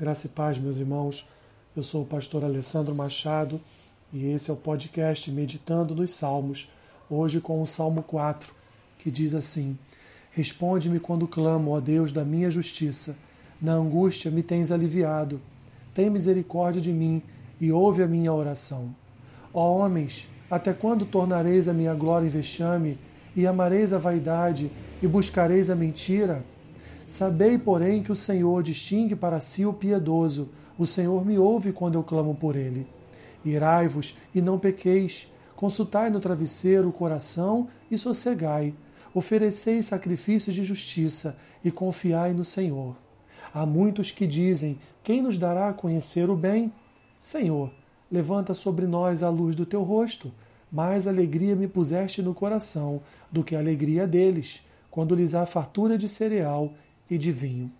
Graça e paz, meus irmãos. Eu sou o pastor Alessandro Machado e esse é o podcast Meditando nos Salmos, hoje com o Salmo 4, que diz assim: Responde-me quando clamo, ó Deus da minha justiça. Na angústia me tens aliviado. Tem misericórdia de mim e ouve a minha oração. Ó homens, até quando tornareis a minha glória em vexame e amareis a vaidade e buscareis a mentira? Sabei, porém, que o Senhor distingue para si o piedoso. O Senhor me ouve quando eu clamo por ele. Irai-vos e não pequeis. Consultai no travesseiro o coração e sossegai. Ofereceis sacrifícios de justiça e confiai no Senhor. Há muitos que dizem: Quem nos dará a conhecer o bem? Senhor, levanta sobre nós a luz do teu rosto. Mais alegria me puseste no coração do que a alegria deles, quando lhes há fartura de cereal e de vinho.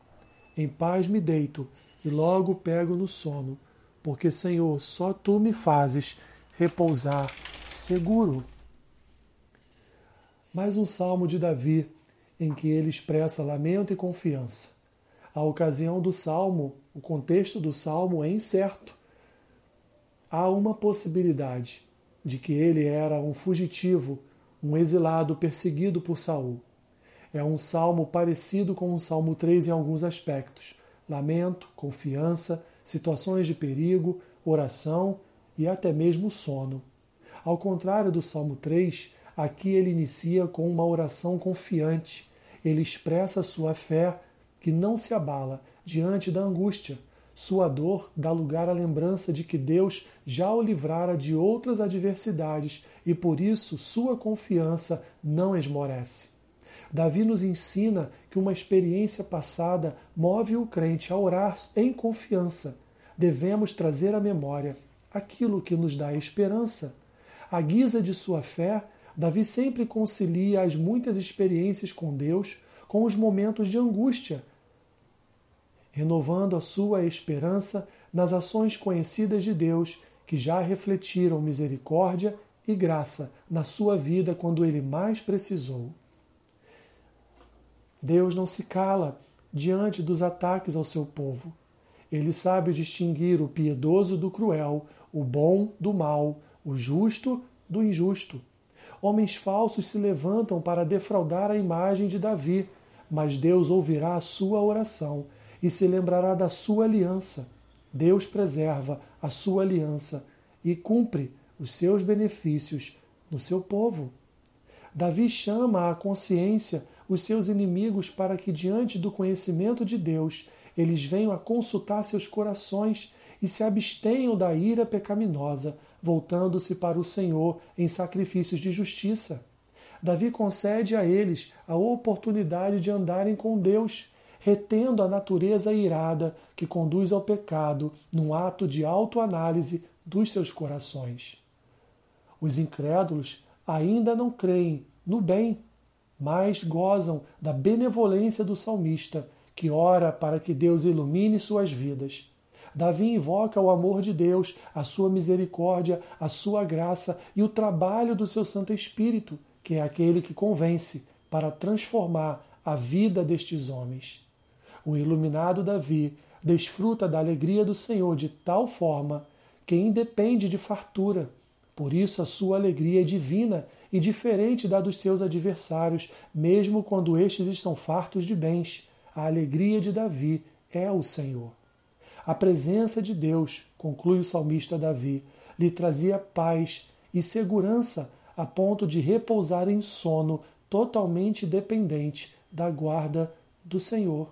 Em paz me deito e logo pego no sono, porque, Senhor, só tu me fazes repousar seguro. Mais um salmo de Davi, em que ele expressa lamento e confiança. A ocasião do salmo, o contexto do salmo é incerto. Há uma possibilidade de que ele era um fugitivo, um exilado perseguido por Saul. É um salmo parecido com o Salmo 3 em alguns aspectos: lamento, confiança, situações de perigo, oração e até mesmo sono. Ao contrário do Salmo 3, aqui ele inicia com uma oração confiante. Ele expressa sua fé que não se abala diante da angústia. Sua dor dá lugar à lembrança de que Deus já o livrara de outras adversidades e por isso sua confiança não esmorece. Davi nos ensina que uma experiência passada move o crente a orar em confiança. Devemos trazer à memória aquilo que nos dá esperança. À guisa de sua fé, Davi sempre concilia as muitas experiências com Deus com os momentos de angústia, renovando a sua esperança nas ações conhecidas de Deus que já refletiram misericórdia e graça na sua vida quando ele mais precisou. Deus não se cala diante dos ataques ao seu povo. Ele sabe distinguir o piedoso do cruel, o bom do mal, o justo do injusto. Homens falsos se levantam para defraudar a imagem de Davi, mas Deus ouvirá a sua oração e se lembrará da sua aliança. Deus preserva a sua aliança e cumpre os seus benefícios no seu povo. Davi chama à consciência os seus inimigos para que, diante do conhecimento de Deus, eles venham a consultar seus corações e se abstenham da ira pecaminosa, voltando-se para o Senhor em sacrifícios de justiça. Davi concede a eles a oportunidade de andarem com Deus, retendo a natureza irada que conduz ao pecado num ato de autoanálise dos seus corações. Os incrédulos ainda não creem no bem mais gozam da benevolência do salmista, que ora para que Deus ilumine suas vidas. Davi invoca o amor de Deus, a sua misericórdia, a sua graça e o trabalho do seu Santo Espírito, que é aquele que convence para transformar a vida destes homens. O iluminado Davi desfruta da alegria do Senhor de tal forma que independe de fartura. Por isso a sua alegria é divina e diferente da dos seus adversários, mesmo quando estes estão fartos de bens. A alegria de Davi é o Senhor. A presença de Deus, conclui o salmista Davi, lhe trazia paz e segurança a ponto de repousar em sono totalmente dependente da guarda do Senhor.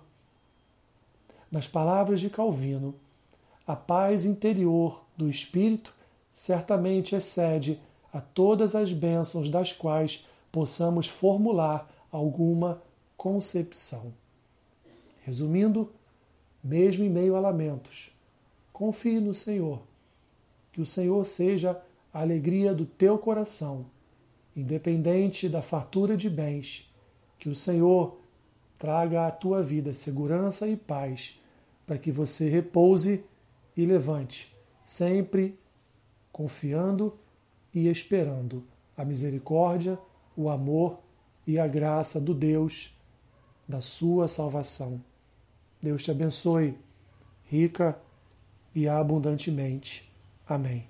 Nas palavras de Calvino, a paz interior do espírito certamente excede a todas as bênçãos das quais possamos formular alguma concepção. Resumindo, mesmo em meio a lamentos, confie no Senhor, que o Senhor seja a alegria do teu coração, independente da fartura de bens, que o Senhor traga à tua vida segurança e paz, para que você repouse e levante, sempre confiando e esperando a misericórdia, o amor e a graça do Deus da sua salvação. Deus te abençoe rica e abundantemente. Amém.